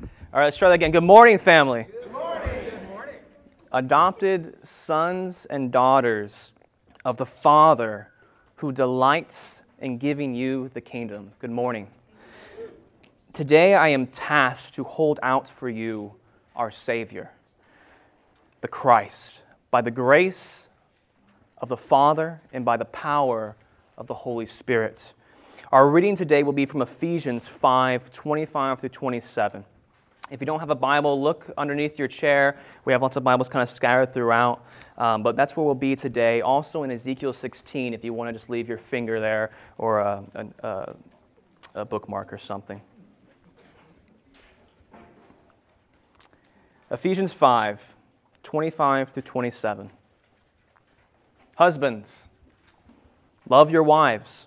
All right, let's try that again. Good morning, family. Good morning. Good morning. Adopted sons and daughters of the Father who delights in giving you the kingdom. Good morning. Today I am tasked to hold out for you our Savior, the Christ, by the grace of the Father and by the power of the Holy Spirit. Our reading today will be from Ephesians 5 25 through 27. If you don't have a Bible, look underneath your chair. We have lots of Bibles kind of scattered throughout, um, but that's where we'll be today. Also in Ezekiel 16, if you want to just leave your finger there or a, a, a bookmark or something. Ephesians 5 25 through 27. Husbands, love your wives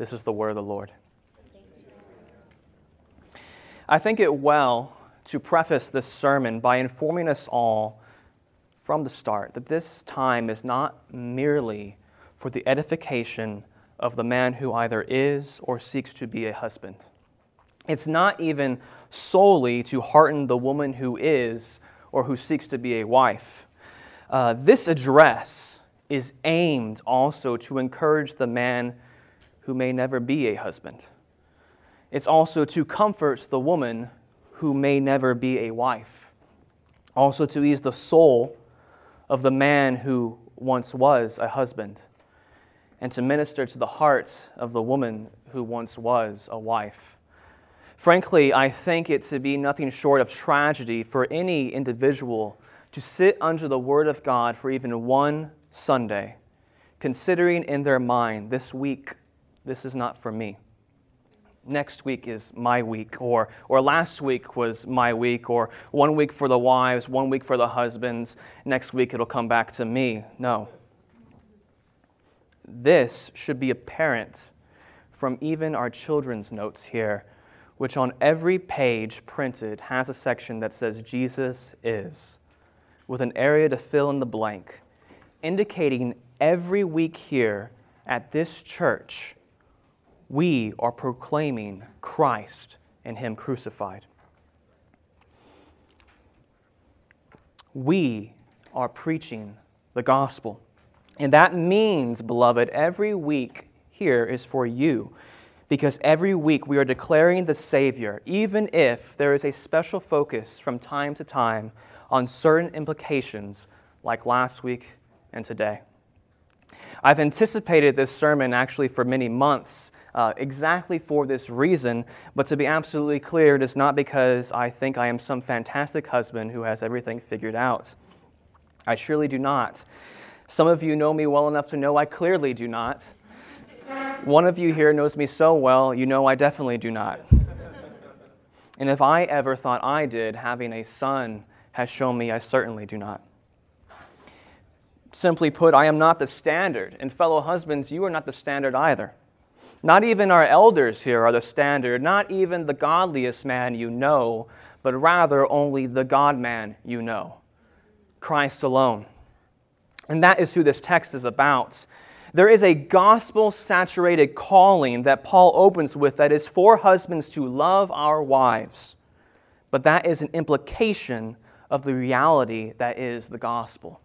This is the word of the Lord. I think it well to preface this sermon by informing us all from the start that this time is not merely for the edification of the man who either is or seeks to be a husband. It's not even solely to hearten the woman who is or who seeks to be a wife. Uh, this address is aimed also to encourage the man who may never be a husband. It's also to comfort the woman who may never be a wife. Also to ease the soul of the man who once was a husband. And to minister to the hearts of the woman who once was a wife. Frankly, I think it to be nothing short of tragedy for any individual to sit under the Word of God for even one Sunday, considering in their mind, this week, this is not for me next week is my week, or, or last week was my week, or one week for the wives, one week for the husbands, next week it'll come back to me. No. This should be apparent from even our children's notes here, which on every page printed has a section that says Jesus is, with an area to fill in the blank, indicating every week here at this church we are proclaiming Christ and Him crucified. We are preaching the gospel. And that means, beloved, every week here is for you. Because every week we are declaring the Savior, even if there is a special focus from time to time on certain implications, like last week and today. I've anticipated this sermon actually for many months uh, exactly for this reason. But to be absolutely clear, it is not because I think I am some fantastic husband who has everything figured out. I surely do not. Some of you know me well enough to know I clearly do not. One of you here knows me so well, you know I definitely do not. And if I ever thought I did, having a son has shown me I certainly do not. Simply put, I am not the standard. And fellow husbands, you are not the standard either. Not even our elders here are the standard, not even the godliest man you know, but rather only the God man you know Christ alone. And that is who this text is about. There is a gospel saturated calling that Paul opens with that is for husbands to love our wives. But that is an implication of the reality that is the gospel.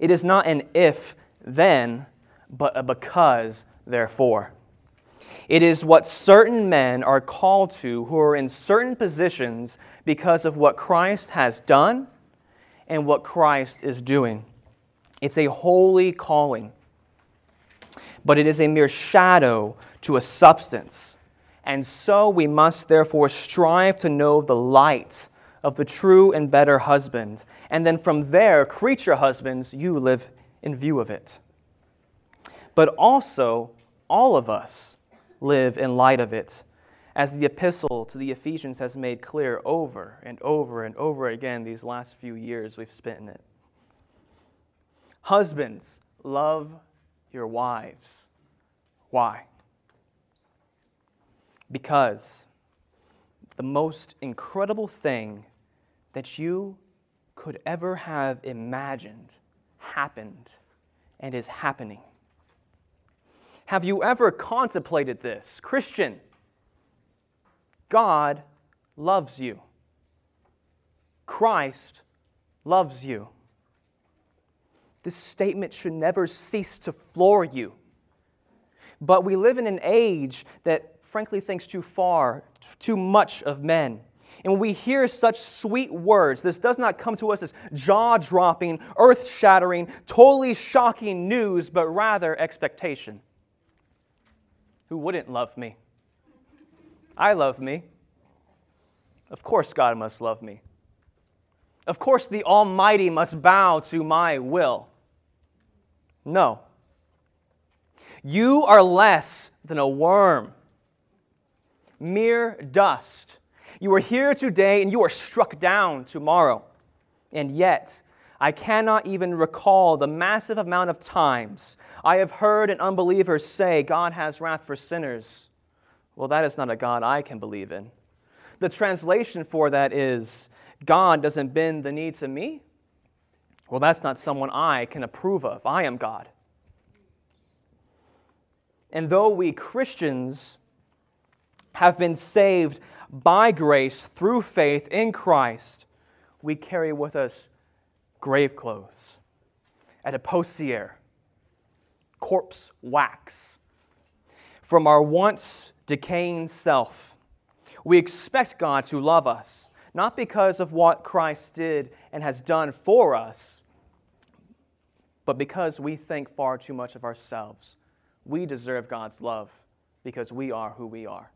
It is not an if then, but a because therefore. It is what certain men are called to who are in certain positions because of what Christ has done and what Christ is doing. It's a holy calling, but it is a mere shadow to a substance. And so we must therefore strive to know the light of the true and better husband. And then from there, creature husbands, you live in view of it. But also, all of us live in light of it, as the epistle to the Ephesians has made clear over and over and over again these last few years we've spent in it. Husbands, love your wives. Why? Because the most incredible thing that you could ever have imagined happened and is happening. Have you ever contemplated this? Christian, God loves you. Christ loves you. This statement should never cease to floor you. But we live in an age that frankly thinks too far, too much of men. And when we hear such sweet words, this does not come to us as jaw dropping, earth shattering, totally shocking news, but rather expectation. Who wouldn't love me? I love me. Of course, God must love me. Of course, the Almighty must bow to my will. No. You are less than a worm, mere dust. You are here today and you are struck down tomorrow. And yet, I cannot even recall the massive amount of times I have heard an unbeliever say, God has wrath for sinners. Well, that is not a God I can believe in. The translation for that is, God doesn't bend the knee to me. Well, that's not someone I can approve of. I am God. And though we Christians have been saved by grace through faith in Christ, we carry with us grave clothes, adipocere, corpse wax. From our once decaying self, we expect God to love us, not because of what Christ did and has done for us, but because we think far too much of ourselves we deserve God's love because we are who we are.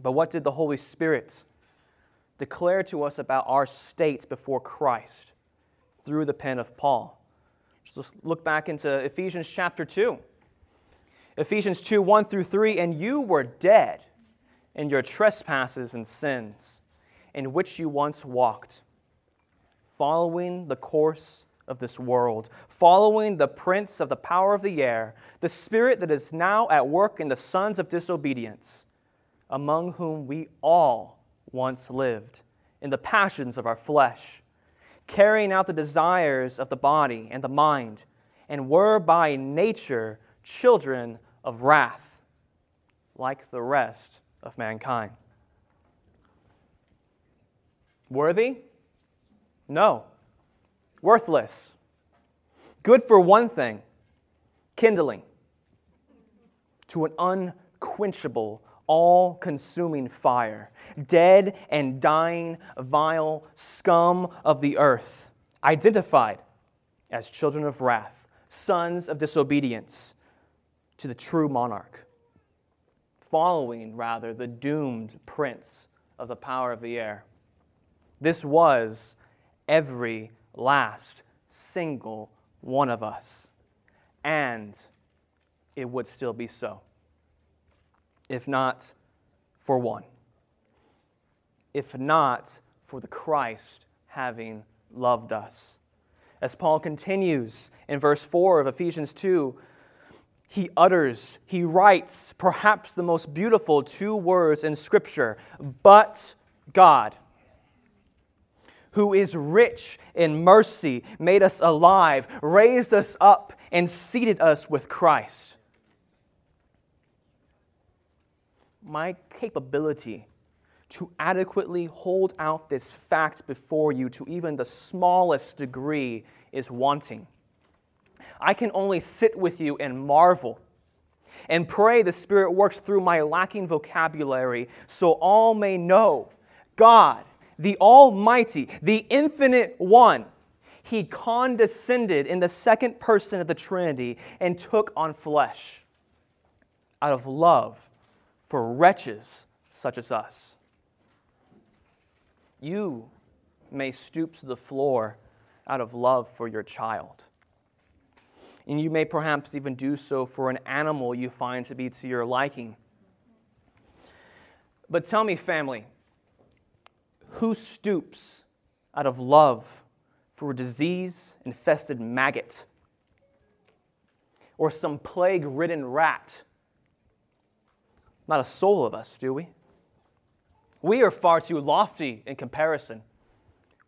But what did the Holy Spirit declare to us about our state before Christ through the pen of Paul? Let's look back into Ephesians chapter 2. Ephesians 2 1 through 3 And you were dead in your trespasses and sins, in which you once walked, following the course of this world, following the prince of the power of the air, the spirit that is now at work in the sons of disobedience, among whom we all once lived in the passions of our flesh, carrying out the desires of the body and the mind, and were by nature children of wrath, like the rest of mankind. Worthy? No worthless. Good for one thing kindling to an unquenchable, all consuming fire, dead and dying, vile scum of the earth, identified as children of wrath, sons of disobedience to the true monarch, following rather the doomed prince of the power of the air. This was every last single one of us. And it would still be so, if not for one, if not for the Christ having loved us. As Paul continues in verse 4 of Ephesians 2, he utters, he writes perhaps the most beautiful two words in Scripture, but God who is rich in mercy, made us alive, raised us up, and seated us with Christ. My capability to adequately hold out this fact before you to even the smallest degree is wanting. I can only sit with you and marvel and pray the Spirit works through my lacking vocabulary so all may know God the Almighty, the Infinite One, he condescended in the second person of the Trinity and took on flesh out of love for wretches such as us. You may stoop to the floor out of love for your child. And you may perhaps even do so for an animal you find to be to your liking. But tell me, family, who stoops out of love for a disease infested maggot or some plague ridden rat? Not a soul of us, do we? We are far too lofty in comparison.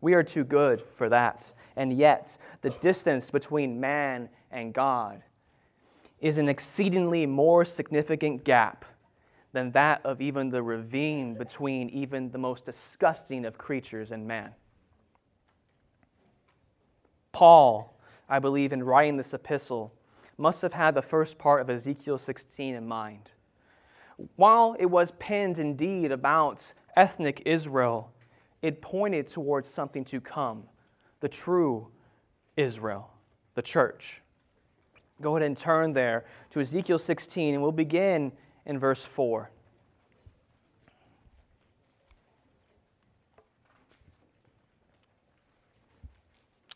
We are too good for that. And yet, the distance between man and God is an exceedingly more significant gap than that of even the ravine between even the most disgusting of creatures and man. Paul, I believe, in writing this epistle, must have had the first part of Ezekiel 16 in mind. While it was penned indeed about ethnic Israel, it pointed towards something to come the true Israel, the church. Go ahead and turn there to Ezekiel 16, and we'll begin in verse 4.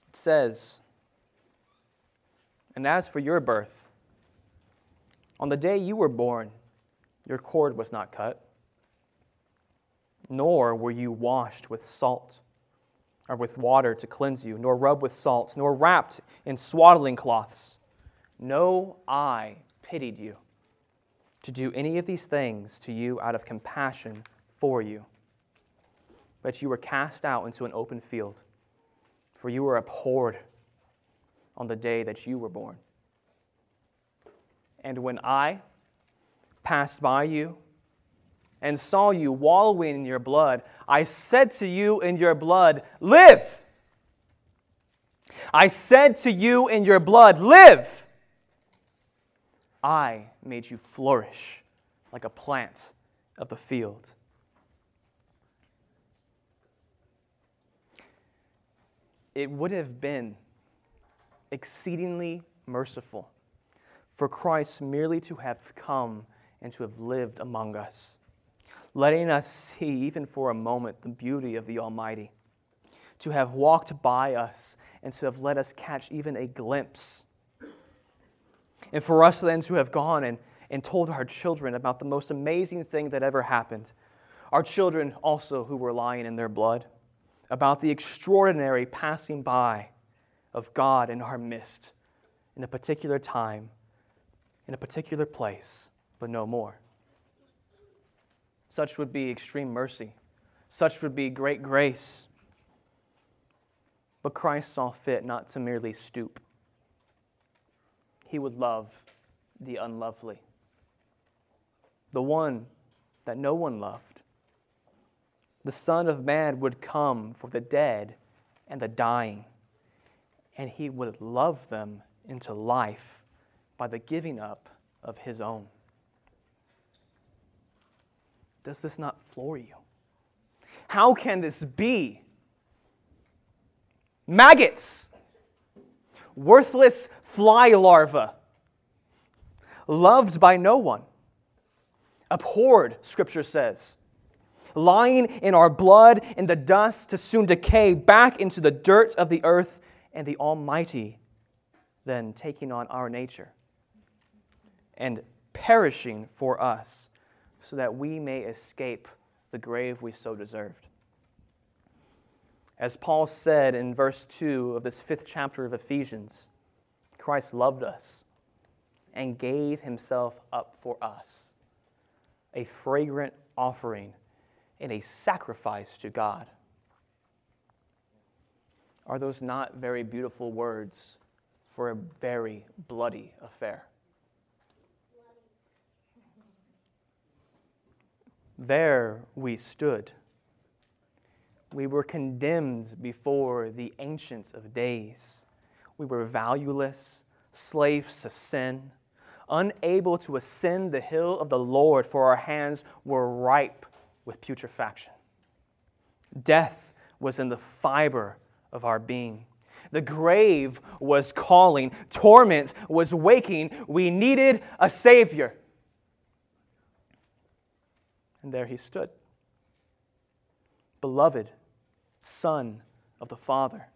It says, And as for your birth, on the day you were born, your cord was not cut, nor were you washed with salt or with water to cleanse you, nor rubbed with salt, nor wrapped in swaddling cloths. No eye pitied you to do any of these things to you out of compassion for you. But you were cast out into an open field, for you were abhorred on the day that you were born. And when I passed by you and saw you wallowing in your blood, I said to you in your blood, Live! I said to you in your blood, Live! I made you flourish like a plant of the field. It would have been exceedingly merciful for Christ merely to have come and to have lived among us, letting us see, even for a moment, the beauty of the Almighty, to have walked by us and to have let us catch even a glimpse. And for us then to have gone and, and told our children about the most amazing thing that ever happened. Our children also who were lying in their blood, about the extraordinary passing by of God in our midst in a particular time, in a particular place, but no more. Such would be extreme mercy. Such would be great grace. But Christ saw fit not to merely stoop he would love the unlovely, the one that no one loved. The Son of Man would come for the dead and the dying, and he would love them into life by the giving up of his own. Does this not floor you? How can this be? Maggots, worthless fly larva, loved by no one, abhorred, Scripture says, lying in our blood in the dust to soon decay back into the dirt of the earth, and the Almighty then taking on our nature and perishing for us so that we may escape the grave we so deserved. As Paul said in verse 2 of this fifth chapter of Ephesians, Christ loved us and gave himself up for us, a fragrant offering and a sacrifice to God. Are those not very beautiful words for a very bloody affair? There we stood. We were condemned before the ancients of Days we were valueless, slaves to sin, unable to ascend the hill of the Lord, for our hands were ripe with putrefaction. Death was in the fiber of our being. The grave was calling, torment was waking. We needed a Savior. And there he stood, beloved Son of the Father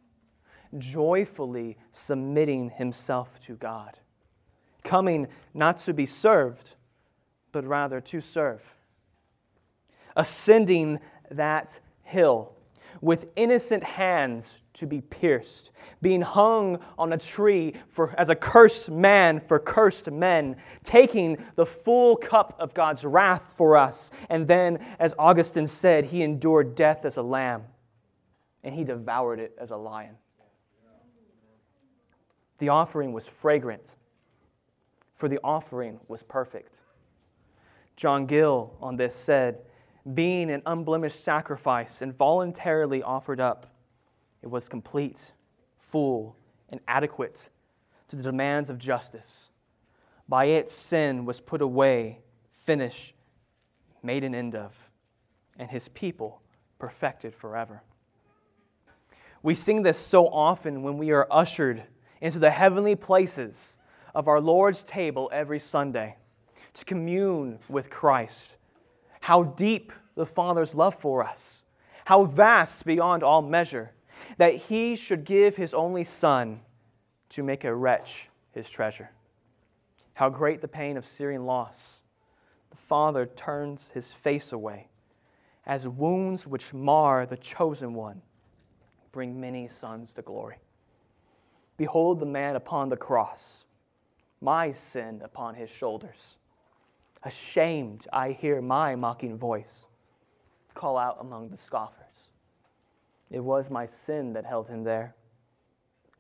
joyfully submitting himself to God, coming not to be served, but rather to serve. ascending that hill with innocent hands to be pierced, being hung on a tree for, as a cursed man for cursed men, taking the full cup of God's wrath for us. And then, as Augustine said, he endured death as a lamb, and he devoured it as a lion. The offering was fragrant, for the offering was perfect. John Gill on this said, being an unblemished sacrifice and voluntarily offered up, it was complete, full, and adequate to the demands of justice. By it, sin was put away, finished, made an end of, and his people perfected forever. We sing this so often when we are ushered into the heavenly places of our Lord's table every Sunday to commune with Christ how deep the Father's love for us, how vast beyond all measure, that He should give His only Son to make a wretch His treasure. How great the pain of searing loss. The Father turns His face away, as wounds which mar the chosen one bring many sons to glory. Behold the man upon the cross, my sin upon his shoulders. Ashamed, I hear my mocking voice call out among the scoffers. It was my sin that held him there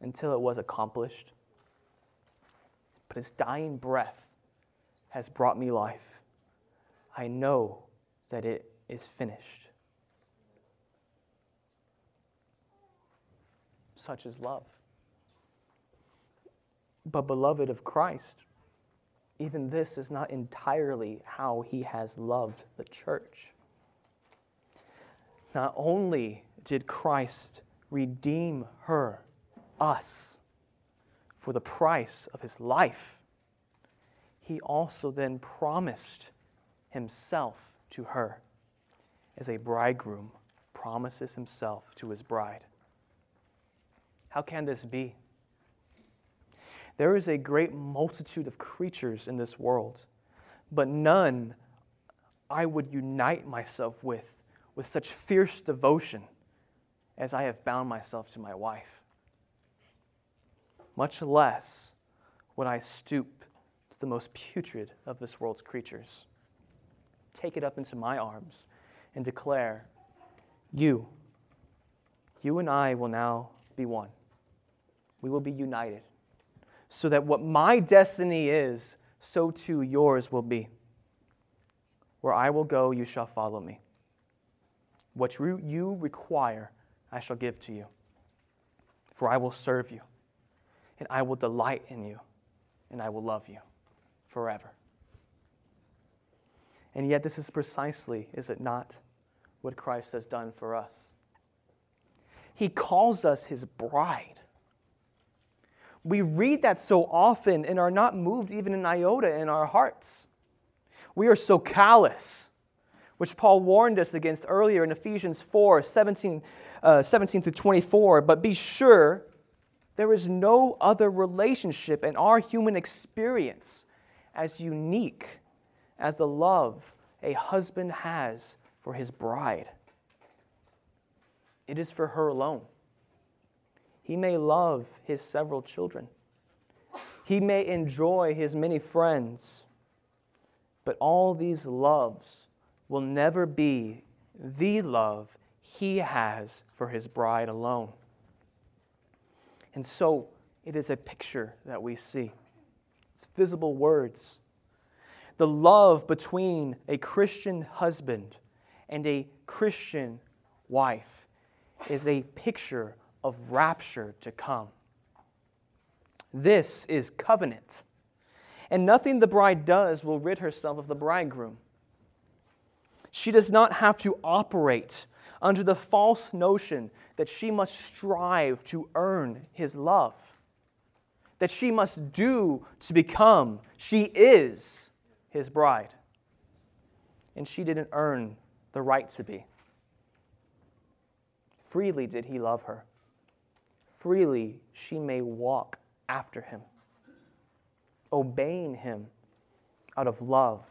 until it was accomplished. But his dying breath has brought me life. I know that it is finished. Such is love. But, beloved of Christ, even this is not entirely how he has loved the church. Not only did Christ redeem her, us, for the price of his life, he also then promised himself to her as a bridegroom promises himself to his bride. How can this be? There is a great multitude of creatures in this world, but none I would unite myself with with such fierce devotion as I have bound myself to my wife. Much less would I stoop to the most putrid of this world's creatures, take it up into my arms, and declare, You, you and I will now be one. We will be united so that what my destiny is, so too yours will be. Where I will go, you shall follow me. What you require, I shall give to you. For I will serve you, and I will delight in you, and I will love you forever. And yet, this is precisely, is it not, what Christ has done for us? He calls us his bride. We read that so often and are not moved even an iota in our hearts. We are so callous, which Paul warned us against earlier in Ephesians 4 17, uh, 17 through 24. But be sure there is no other relationship in our human experience as unique as the love a husband has for his bride. It is for her alone. He may love his several children. He may enjoy his many friends. But all these loves will never be the love he has for his bride alone. And so it is a picture that we see. It's visible words. The love between a Christian husband and a Christian wife is a picture of rapture to come. This is covenant. And nothing the bride does will rid herself of the bridegroom. She does not have to operate under the false notion that she must strive to earn his love, that she must do to become. She is his bride. And she didn't earn the right to be. Freely did he love her freely she may walk after him, obeying him out of love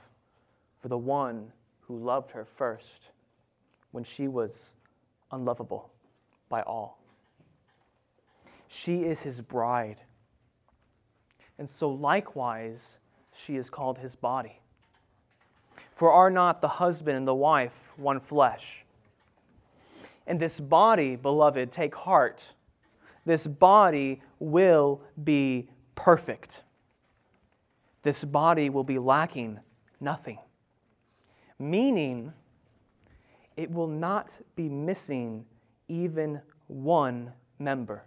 for the one who loved her first when she was unlovable by all. She is his bride. And so, likewise, she is called his body. For are not the husband and the wife one flesh? And this body, beloved, take heart. This body will be perfect. This body will be lacking nothing. Meaning, it will not be missing even one member.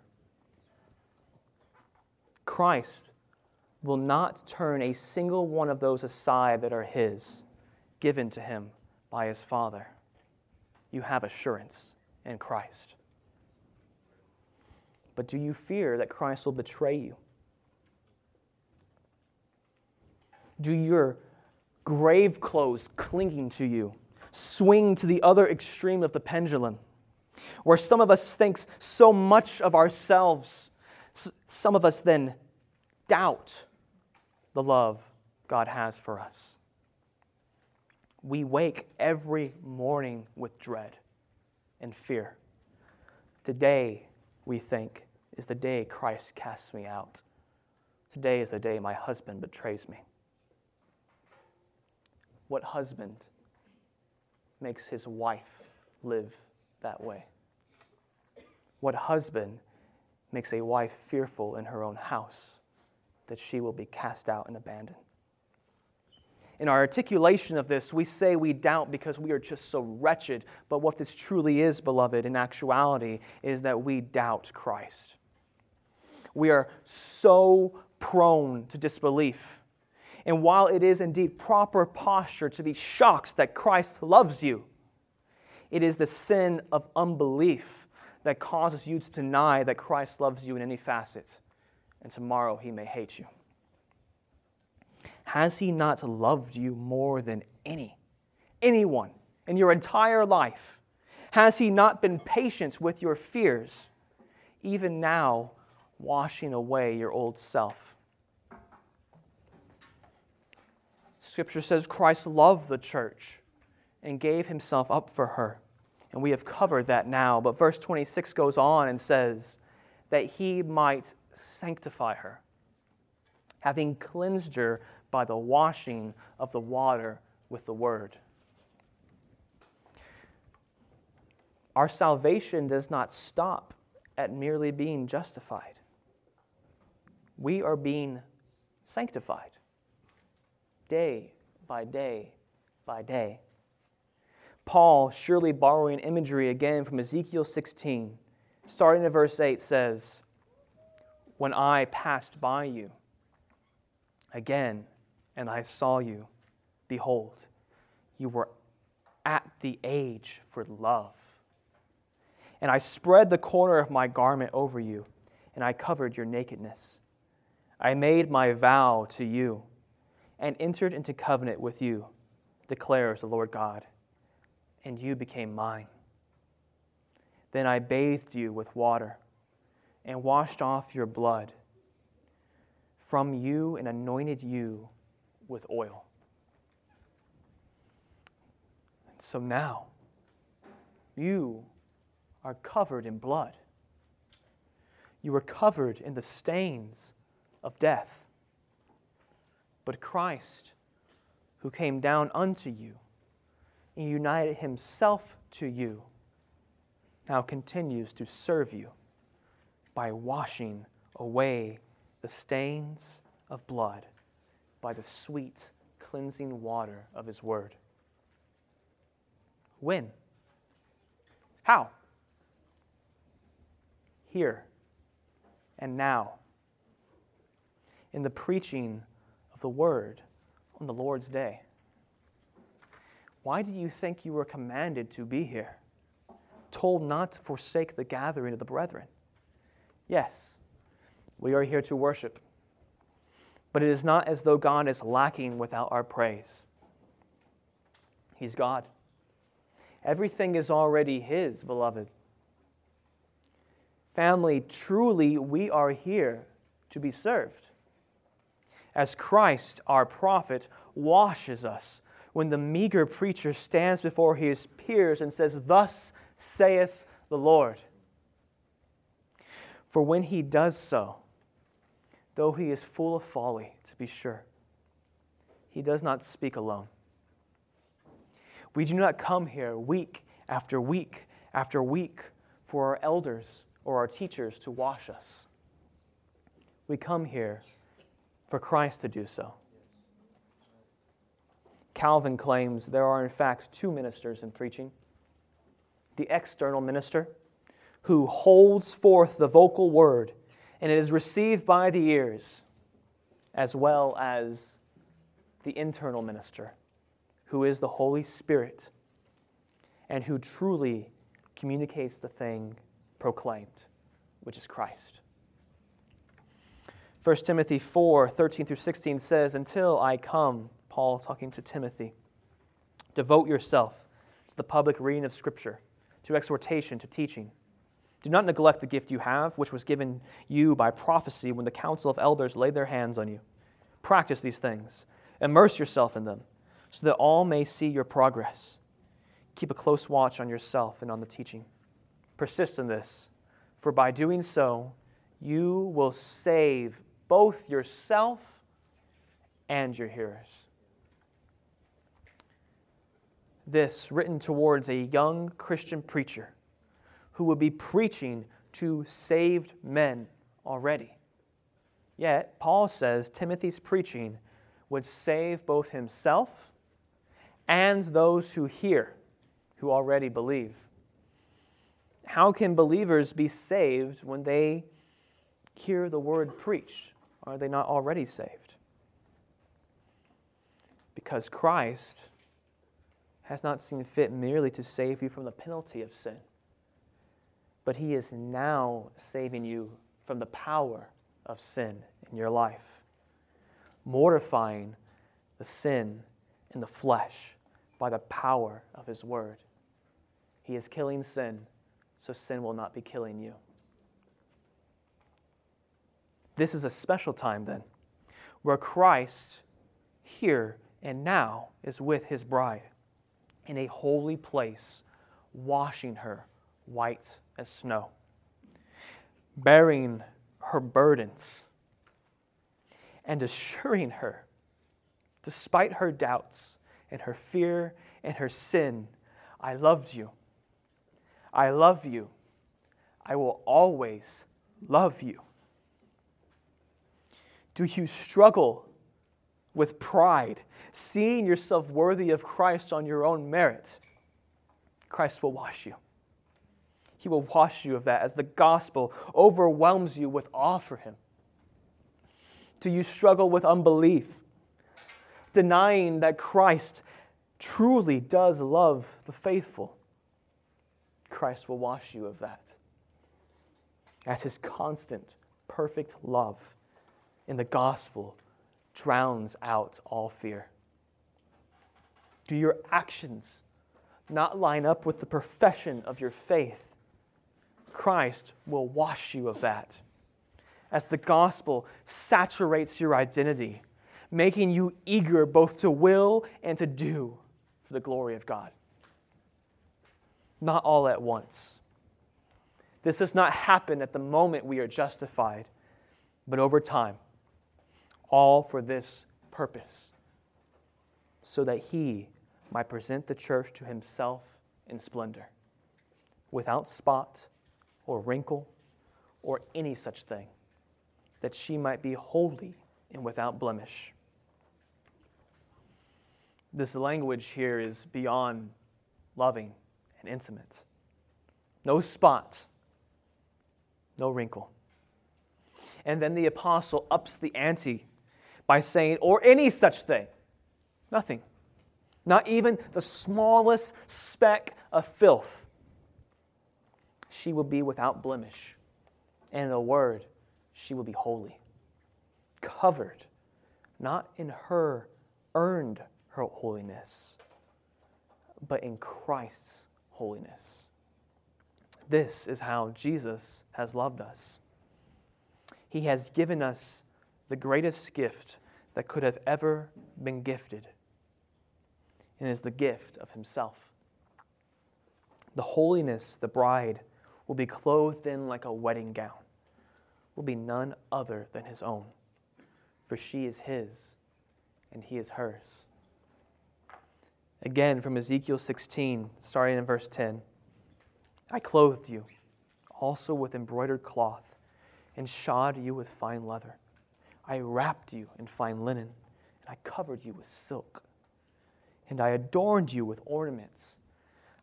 Christ will not turn a single one of those aside that are His, given to Him by His Father. You have assurance in Christ. But do you fear that Christ will betray you? Do your grave clothes clinging to you swing to the other extreme of the pendulum, where some of us think so much of ourselves, some of us then doubt the love God has for us. We wake every morning with dread and fear. Today, we think, is the day Christ casts me out. Today is the day my husband betrays me. What husband makes his wife live that way? What husband makes a wife fearful in her own house that she will be cast out and abandoned? In our articulation of this, we say we doubt because we are just so wretched. But what this truly is, beloved, in actuality, is that we doubt Christ. We are so prone to disbelief. And while it is indeed proper posture to be shocked that Christ loves you, it is the sin of unbelief that causes you to deny that Christ loves you in any facet, and tomorrow he may hate you. Has he not loved you more than any, anyone in your entire life? Has he not been patient with your fears, even now washing away your old self? Scripture says Christ loved the church and gave himself up for her. And we have covered that now. But verse 26 goes on and says that he might sanctify her, having cleansed her by the washing of the water with the word. Our salvation does not stop at merely being justified. We are being sanctified day by day by day. Paul, surely borrowing imagery again from Ezekiel 16, starting in verse 8, says, When I passed by you, again, and I saw you, behold, you were at the age for love. And I spread the corner of my garment over you, and I covered your nakedness. I made my vow to you and entered into covenant with you, declares the Lord God, and you became mine. Then I bathed you with water and washed off your blood from you and anointed you with oil. So now, you are covered in blood. You are covered in the stains of death. But Christ, who came down unto you and united himself to you, now continues to serve you by washing away the stains of blood by the sweet, cleansing water of His Word. When? How? Here and now. In the preaching of the Word on the Lord's day. Why do you think you were commanded to be here? Told not to forsake the gathering of the brethren. Yes, we are here to worship but it is not as though God is lacking without our praise. He's God. Everything is already His, beloved. Family, truly, we are here to be served. As Christ, our prophet, washes us when the meager preacher stands before his peers and says, Thus saith the Lord. For when he does so, though he is full of folly, to be sure, he does not speak alone. We do not come here week after week after week for our elders or our teachers to wash us. We come here for Christ to do so. Calvin claims there are, in fact, two ministers in preaching the external minister, who holds forth the vocal word and it is received by the ears, as well as the internal minister, who is the Holy Spirit and who truly communicates the thing proclaimed, which is Christ. 1 Timothy 4 13 through 16 says, Until I come, Paul talking to Timothy, devote yourself to the public reading of Scripture, to exhortation, to teaching. Do not neglect the gift you have, which was given you by prophecy when the council of elders laid their hands on you. Practice these things, immerse yourself in them, so that all may see your progress. Keep a close watch on yourself and on the teaching. Persist in this, for by doing so, you will save both yourself and your hearers. This, written towards a young Christian preacher who would be preaching to saved men already. Yet, Paul says Timothy's preaching would save both himself and those who hear, who already believe. How can believers be saved when they hear the word preached? Are they not already saved? Because Christ has not seen fit merely to save you from the penalty of sin but He is now saving you from the power of sin in your life, mortifying the sin in the flesh by the power of His Word. He is killing sin, so sin will not be killing you. This is a special time, then, where Christ, here and now, is with His bride in a holy place, washing her white as snow, bearing her burdens and assuring her, despite her doubts and her fear and her sin, I loved you. I love you. I will always love you. Do you struggle with pride, seeing yourself worthy of Christ on your own merit? Christ will wash you. He will wash you of that as the gospel overwhelms you with awe for Him. Do you struggle with unbelief, denying that Christ truly does love the faithful? Christ will wash you of that. As His constant, perfect love in the gospel drowns out all fear. Do your actions not line up with the profession of your faith? Christ will wash you of that. As the gospel saturates your identity, making you eager both to will and to do for the glory of God. Not all at once. This does not happen at the moment we are justified, but over time, all for this purpose, so that He might present the church to Himself in splendor, without spot or wrinkle or any such thing, that she might be holy and without blemish. This language here is beyond loving and intimate. No spot, no wrinkle. And then the apostle ups the ante by saying, or any such thing. Nothing. Not even the smallest speck of filth she will be without blemish. And in a word, she will be holy, covered, not in her earned her holiness, but in Christ's holiness. This is how Jesus has loved us. He has given us the greatest gift that could have ever been gifted. and is the gift of himself. The holiness, the bride, will be clothed in like a wedding gown, will be none other than his own, for she is his and he is hers. Again, from Ezekiel 16, starting in verse 10 I clothed you also with embroidered cloth and shod you with fine leather. I wrapped you in fine linen, and I covered you with silk. And I adorned you with ornaments.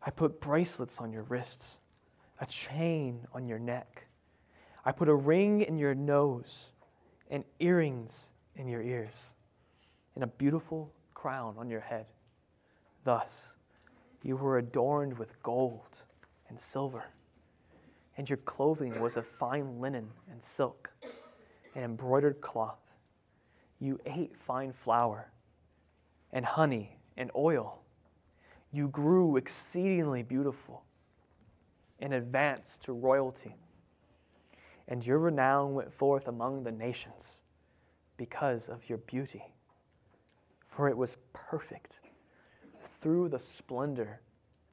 I put bracelets on your wrists, a chain on your neck. I put a ring in your nose, and earrings in your ears, and a beautiful crown on your head. Thus, you were adorned with gold and silver, and your clothing was of fine linen and silk and embroidered cloth. You ate fine flour and honey and oil. You grew exceedingly beautiful and advanced to royalty. And your renown went forth among the nations because of your beauty, for it was perfect through the splendor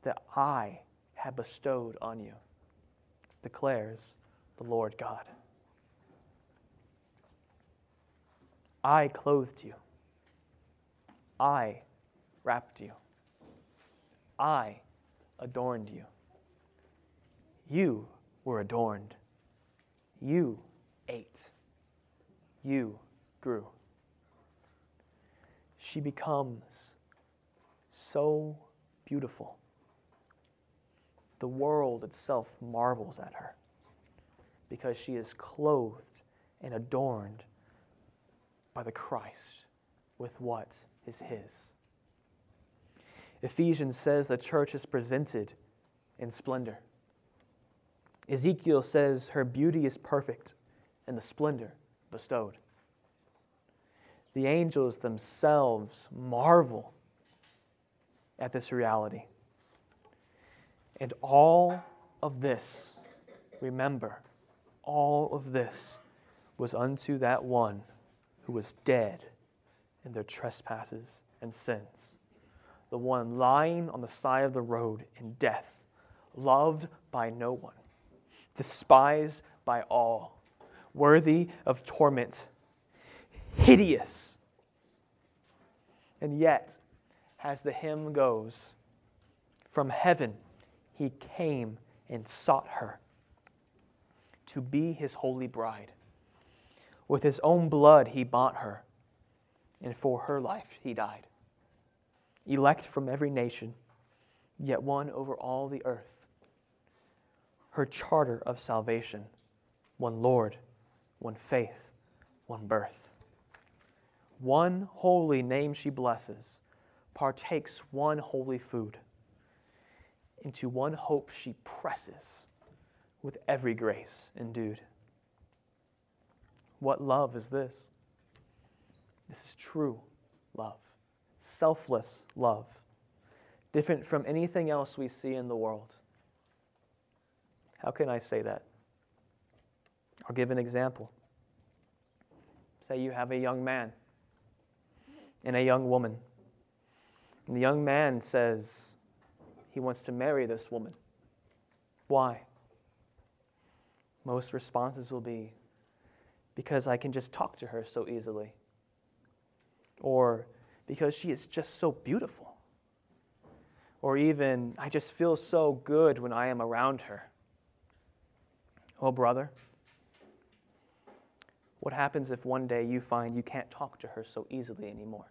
that I have bestowed on you, declares the Lord God. I clothed you. I wrapped you. I adorned you. You were adorned. You ate. You grew. She becomes so beautiful. The world itself marvels at her because she is clothed and adorned by the Christ with what is his. Ephesians says the church is presented in splendor. Ezekiel says her beauty is perfect and the splendor bestowed. The angels themselves marvel at this reality. And all of this, remember, all of this was unto that one who was dead in their trespasses and sins, the one lying on the side of the road in death, loved by no one, despised by all, worthy of torment, hideous. And yet, as the hymn goes, from heaven he came and sought her to be his holy bride. With his own blood he bought her, and for her life he died. Elect from every nation, yet one over all the earth. Her charter of salvation, one Lord, one faith, one birth. One holy name she blesses partakes one holy food. Into one hope she presses with every grace endued. What love is this? This is true love, selfless love, different from anything else we see in the world. How can I say that? I'll give an example. Say you have a young man and a young woman and the young man says he wants to marry this woman. Why? Most responses will be because I can just talk to her so easily, or because she is just so beautiful, or even I just feel so good when I am around her. Oh, brother, what happens if one day you find you can't talk to her so easily anymore?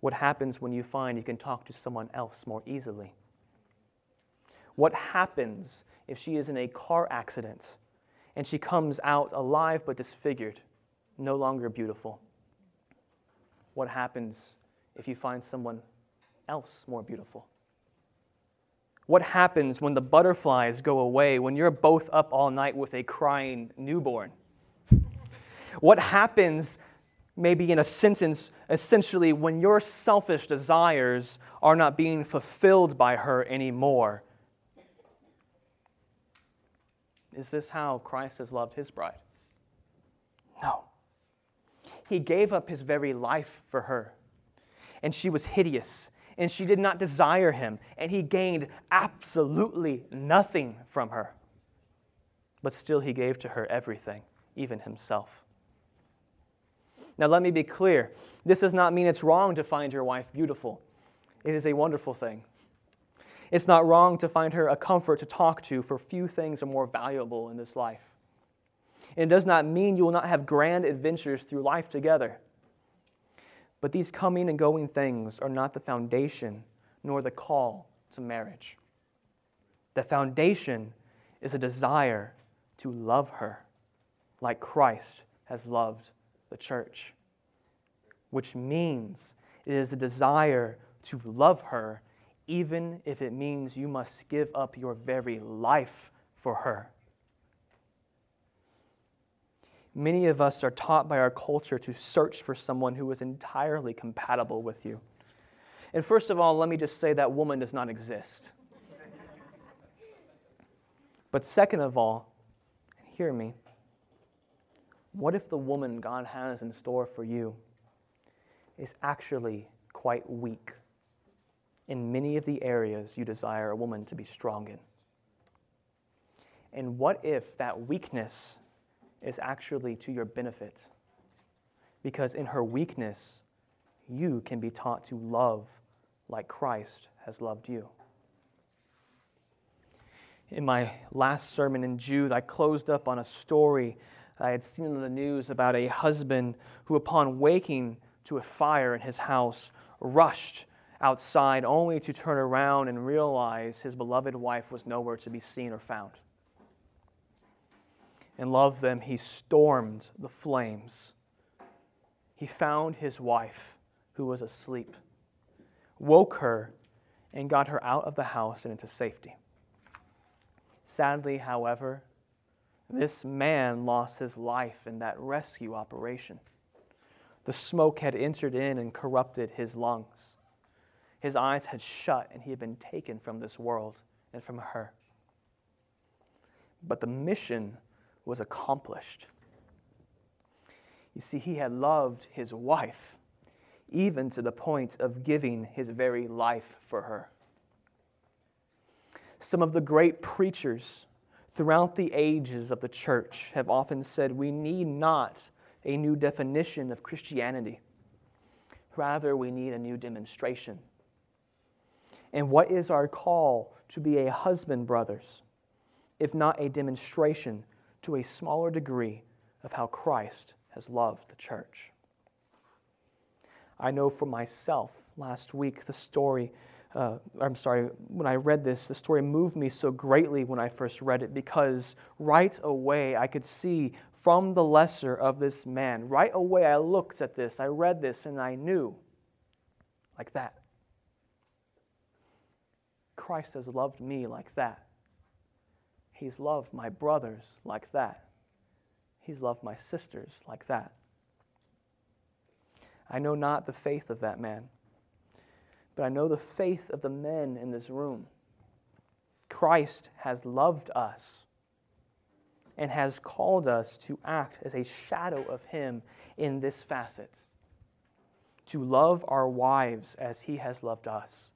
What happens when you find you can talk to someone else more easily? What happens if she is in a car accident and she comes out alive but disfigured, no longer beautiful? What happens if you find someone else more beautiful? What happens when the butterflies go away, when you're both up all night with a crying newborn? What happens maybe in a sentence, essentially, when your selfish desires are not being fulfilled by her anymore. Is this how Christ has loved his bride? No. He gave up his very life for her. and she was hideous, and she did not desire him, and he gained absolutely nothing from her. But still, he gave to her everything, even himself. Now, let me be clear this does not mean it's wrong to find your wife beautiful, it is a wonderful thing. It's not wrong to find her a comfort to talk to, for few things are more valuable in this life. It does not mean you will not have grand adventures through life together. But these coming and going things are not the foundation nor the call to marriage. The foundation is a desire to love her like Christ has loved the church, which means it is a desire to love her even if it means you must give up your very life for her. Many of us are taught by our culture to search for someone who is entirely compatible with you. And first of all, let me just say that woman does not exist. But second of all, hear me. What if the woman God has in store for you is actually quite weak in many of the areas you desire a woman to be strong in? And what if that weakness is actually to your benefit. Because in her weakness, you can be taught to love like Christ has loved you. In my last sermon in Jude, I closed up on a story I had seen in the news about a husband who, upon waking to a fire in his house, rushed outside only to turn around and realize his beloved wife was nowhere to be seen or found and love them, he stormed the flames. He found his wife, who was asleep, woke her, and got her out of the house and into safety. Sadly, however, this man lost his life in that rescue operation. The smoke had entered in and corrupted his lungs. His eyes had shut, and he had been taken from this world and from her. But the mission was accomplished. You see, he had loved his wife, even to the point of giving his very life for her. Some of the great preachers throughout the ages of the church have often said we need not a new definition of Christianity. Rather, we need a new demonstration. And what is our call to be a husband, brothers, if not a demonstration to a smaller degree of how Christ has loved the church. I know for myself, last week, the story, uh, I'm sorry, when I read this, the story moved me so greatly when I first read it because right away I could see from the lesser of this man, right away I looked at this, I read this, and I knew like that. Christ has loved me like that. He's loved my brothers like that. He's loved my sisters like that. I know not the faith of that man, but I know the faith of the men in this room. Christ has loved us and has called us to act as a shadow of Him in this facet to love our wives as He has loved us.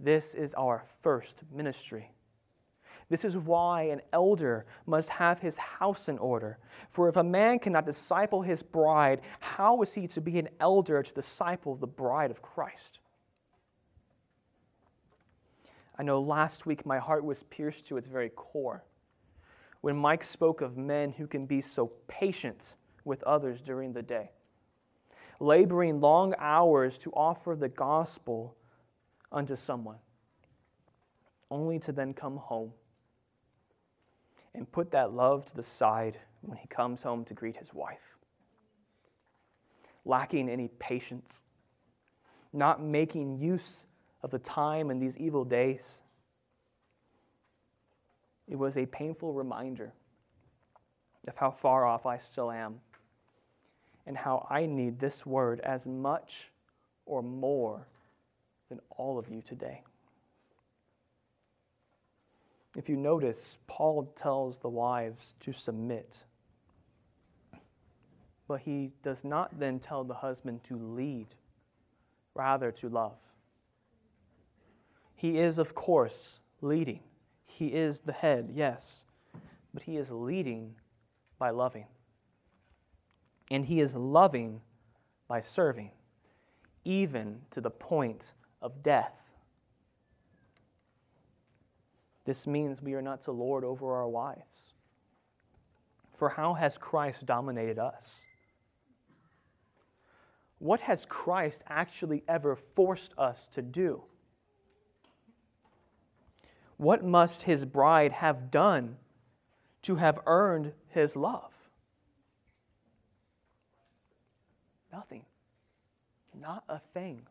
This is our first ministry. This is why an elder must have his house in order. For if a man cannot disciple his bride, how is he to be an elder to disciple the bride of Christ? I know last week my heart was pierced to its very core when Mike spoke of men who can be so patient with others during the day, laboring long hours to offer the gospel unto someone, only to then come home and put that love to the side when he comes home to greet his wife. Lacking any patience, not making use of the time in these evil days. It was a painful reminder of how far off I still am and how I need this word as much or more than all of you today. If you notice, Paul tells the wives to submit. But he does not then tell the husband to lead rather to love. He is, of course, leading. He is the head, yes, but he is leading by loving. And he is loving by serving, even to the point of death. This means we are not to lord over our wives. For how has Christ dominated us? What has Christ actually ever forced us to do? What must his bride have done to have earned his love? Nothing. Not a thing.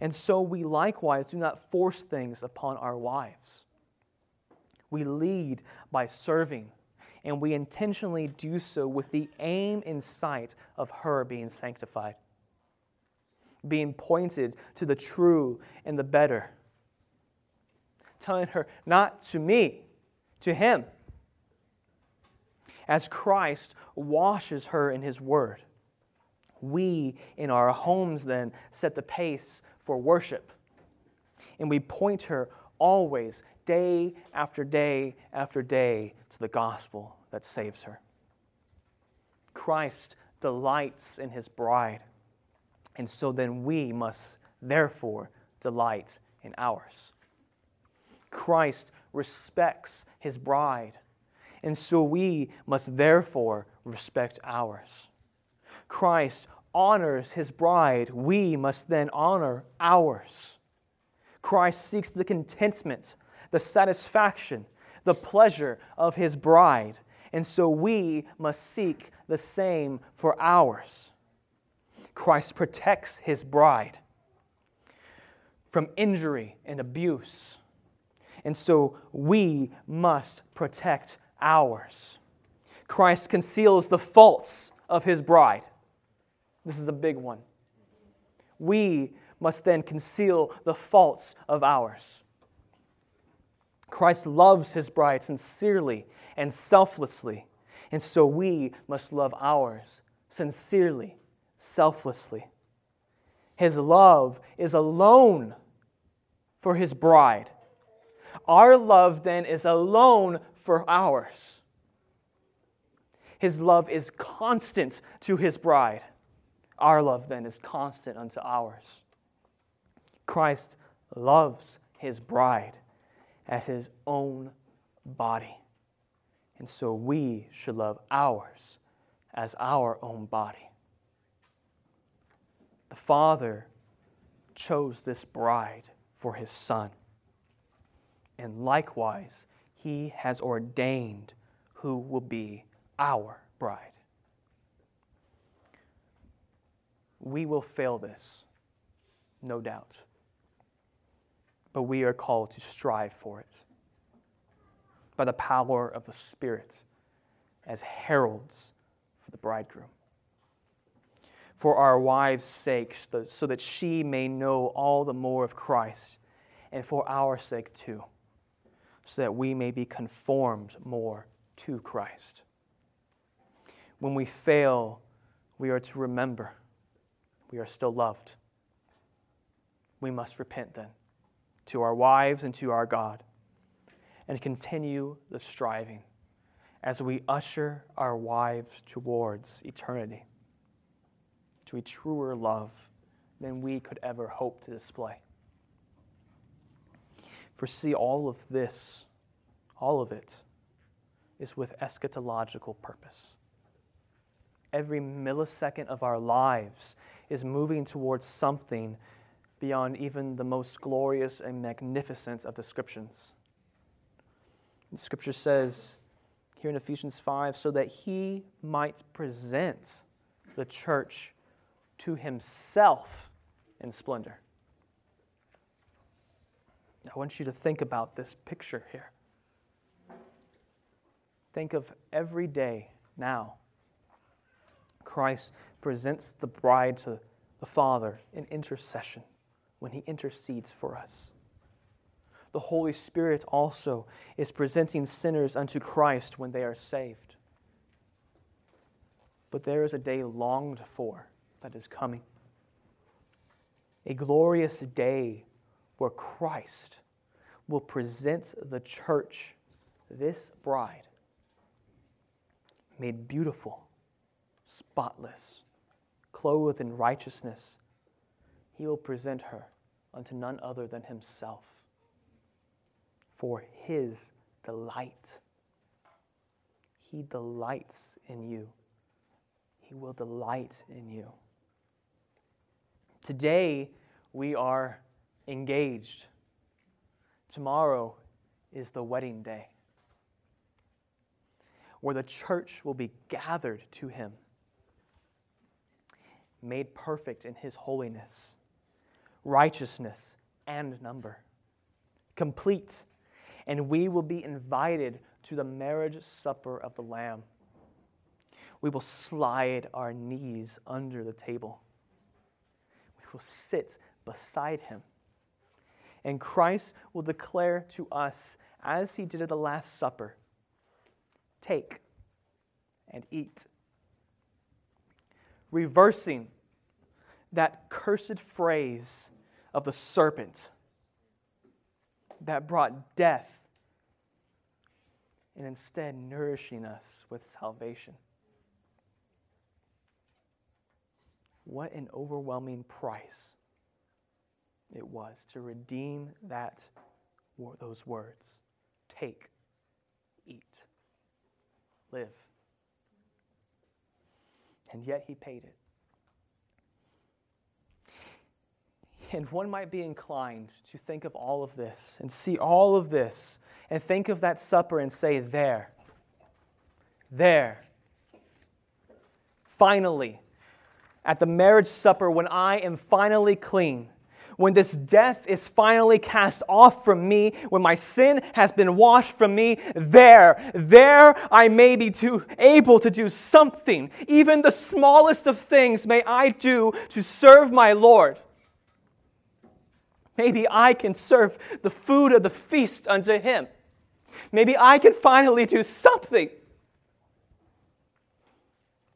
And so we likewise do not force things upon our wives. We lead by serving, and we intentionally do so with the aim in sight of her being sanctified, being pointed to the true and the better. Telling her, not to me, to him. As Christ washes her in his word, we in our homes then set the pace for worship. And we point her always, day after day after day, to the gospel that saves her. Christ delights in his bride. And so then we must therefore delight in ours. Christ respects his bride. And so we must therefore respect ours. Christ honors his bride, we must then honor ours. Christ seeks the contentment, the satisfaction, the pleasure of his bride, and so we must seek the same for ours. Christ protects his bride from injury and abuse, and so we must protect ours. Christ conceals the faults of his bride this is a big one. We must then conceal the faults of ours. Christ loves his bride sincerely and selflessly, and so we must love ours sincerely, selflessly. His love is alone for his bride. Our love then is alone for ours. His love is constant to his bride. Our love then is constant unto ours. Christ loves his bride as his own body. And so we should love ours as our own body. The Father chose this bride for his Son. And likewise, he has ordained who will be our bride. We will fail this, no doubt. But we are called to strive for it by the power of the Spirit as heralds for the bridegroom. For our wives' sakes, so that she may know all the more of Christ, and for our sake too, so that we may be conformed more to Christ. When we fail, we are to remember we are still loved. We must repent then to our wives and to our God and continue the striving as we usher our wives towards eternity, to a truer love than we could ever hope to display. For see, all of this, all of it, is with eschatological purpose. Every millisecond of our lives is moving towards something beyond even the most glorious and magnificent of descriptions. The scripture says here in Ephesians 5 so that he might present the church to himself in splendor. I want you to think about this picture here. Think of every day now Christ presents the bride to the Father in intercession when he intercedes for us. The Holy Spirit also is presenting sinners unto Christ when they are saved. But there is a day longed for that is coming a glorious day where Christ will present the church, this bride, made beautiful, spotless, clothed in righteousness. He will present her unto none other than himself for his delight. He delights in you. He will delight in you. Today, we are engaged. Tomorrow is the wedding day, where the church will be gathered to him, made perfect in his holiness, righteousness, and number, complete, and we will be invited to the marriage supper of the Lamb. We will slide our knees under the table. We will sit beside him. And Christ will declare to us, as he did at the Last Supper, take and eat. Reversing that cursed phrase of the serpent that brought death and instead nourishing us with salvation. What an overwhelming price it was to redeem that those words. Take, eat, live. And yet he paid it. And one might be inclined to think of all of this and see all of this and think of that supper and say, There, there. Finally, at the marriage supper, when I am finally clean, when this death is finally cast off from me, when my sin has been washed from me, there, there I may be too able to do something, even the smallest of things may I do to serve my Lord. Maybe I can serve the food of the feast unto him. Maybe I can finally do something.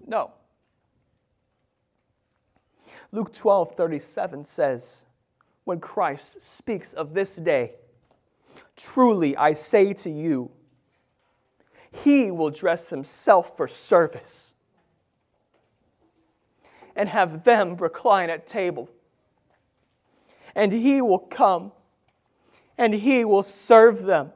No. Luke 12 37 says, when Christ speaks of this day, truly I say to you, he will dress himself for service and have them recline at table and he will come and he will serve them.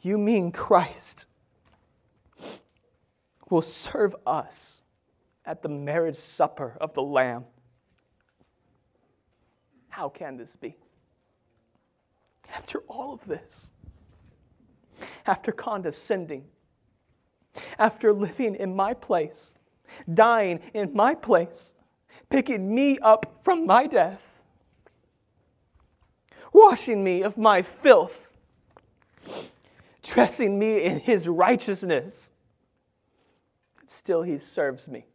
You mean Christ will serve us at the marriage supper of the Lamb? How can this be? After all of this, after condescending after living in my place, dying in my place, picking me up from my death, washing me of my filth, dressing me in his righteousness. Still, he serves me.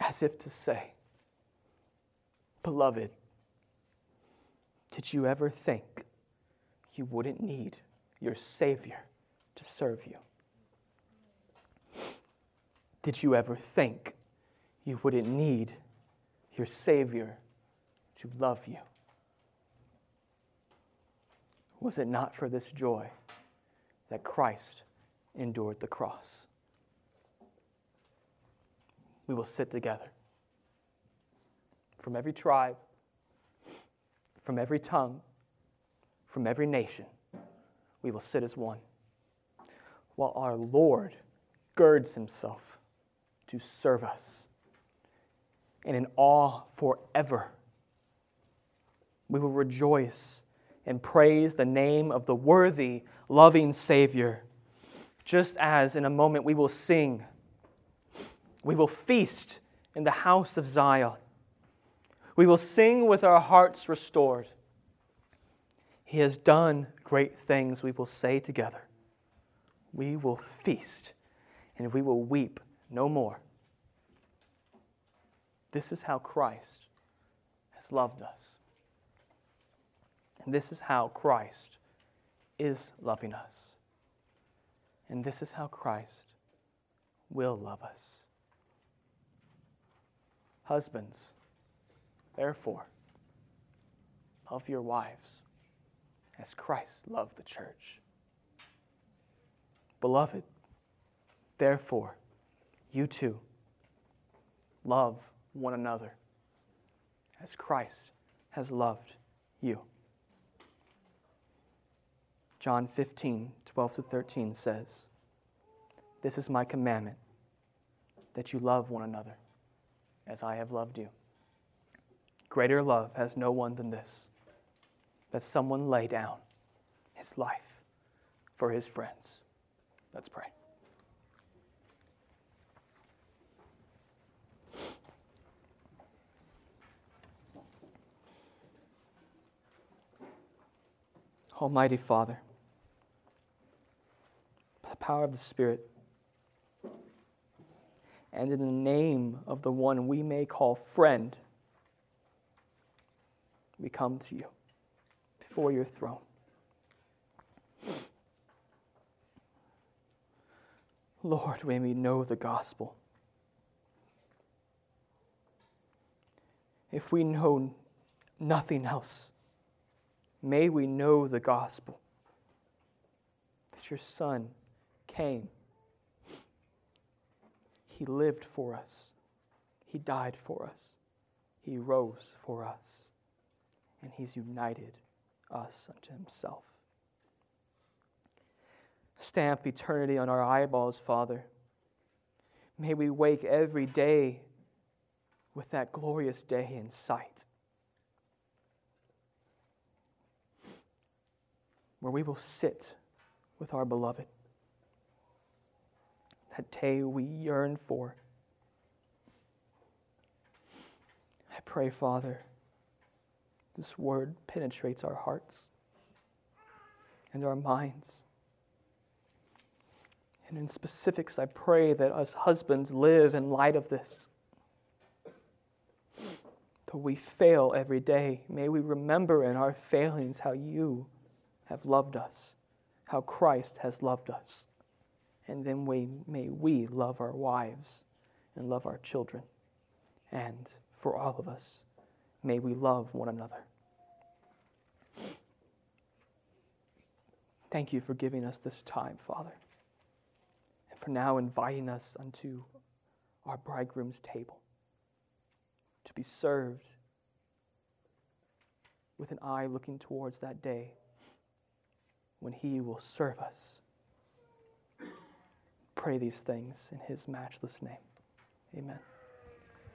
As if to say, Beloved, did you ever think you wouldn't need your Savior to serve you? Did you ever think you wouldn't need your Savior to love you? Was it not for this joy that Christ endured the cross? We will sit together from every tribe, from every tongue from every nation, we will sit as one, while our Lord girds himself to serve us. And in awe forever, we will rejoice and praise the name of the worthy, loving Savior, just as in a moment we will sing. We will feast in the house of Zion. We will sing with our hearts restored. He has done great things, we will say together. We will feast and we will weep no more. This is how Christ has loved us. And this is how Christ is loving us. And this is how Christ will love us. Husbands, therefore, love your wives as Christ loved the church. Beloved, therefore, you too love one another as Christ has loved you. John 15, 12 to 13 says, This is my commandment, that you love one another as I have loved you. Greater love has no one than this, that someone lay down his life for his friends. Let's pray. Almighty Father, power of the Spirit, and in the name of the one we may call friend, we come to you before your throne. Lord, may we know the gospel. If we know nothing else, may we know the gospel that your Son came. He lived for us, He died for us, He rose for us, and He's united us unto Himself. Stamp eternity on our eyeballs, Father. May we wake every day with that glorious day in sight. where we will sit with our beloved. That day we yearn for. I pray, Father, this word penetrates our hearts and our minds. And in specifics, I pray that us husbands live in light of this. Though we fail every day, may we remember in our failings how you have loved us, how Christ has loved us. And then we, may we love our wives and love our children. And for all of us, may we love one another. Thank you for giving us this time, Father, and for now inviting us unto our bridegroom's table to be served with an eye looking towards that day when he will serve us. Pray these things in his matchless name. Amen.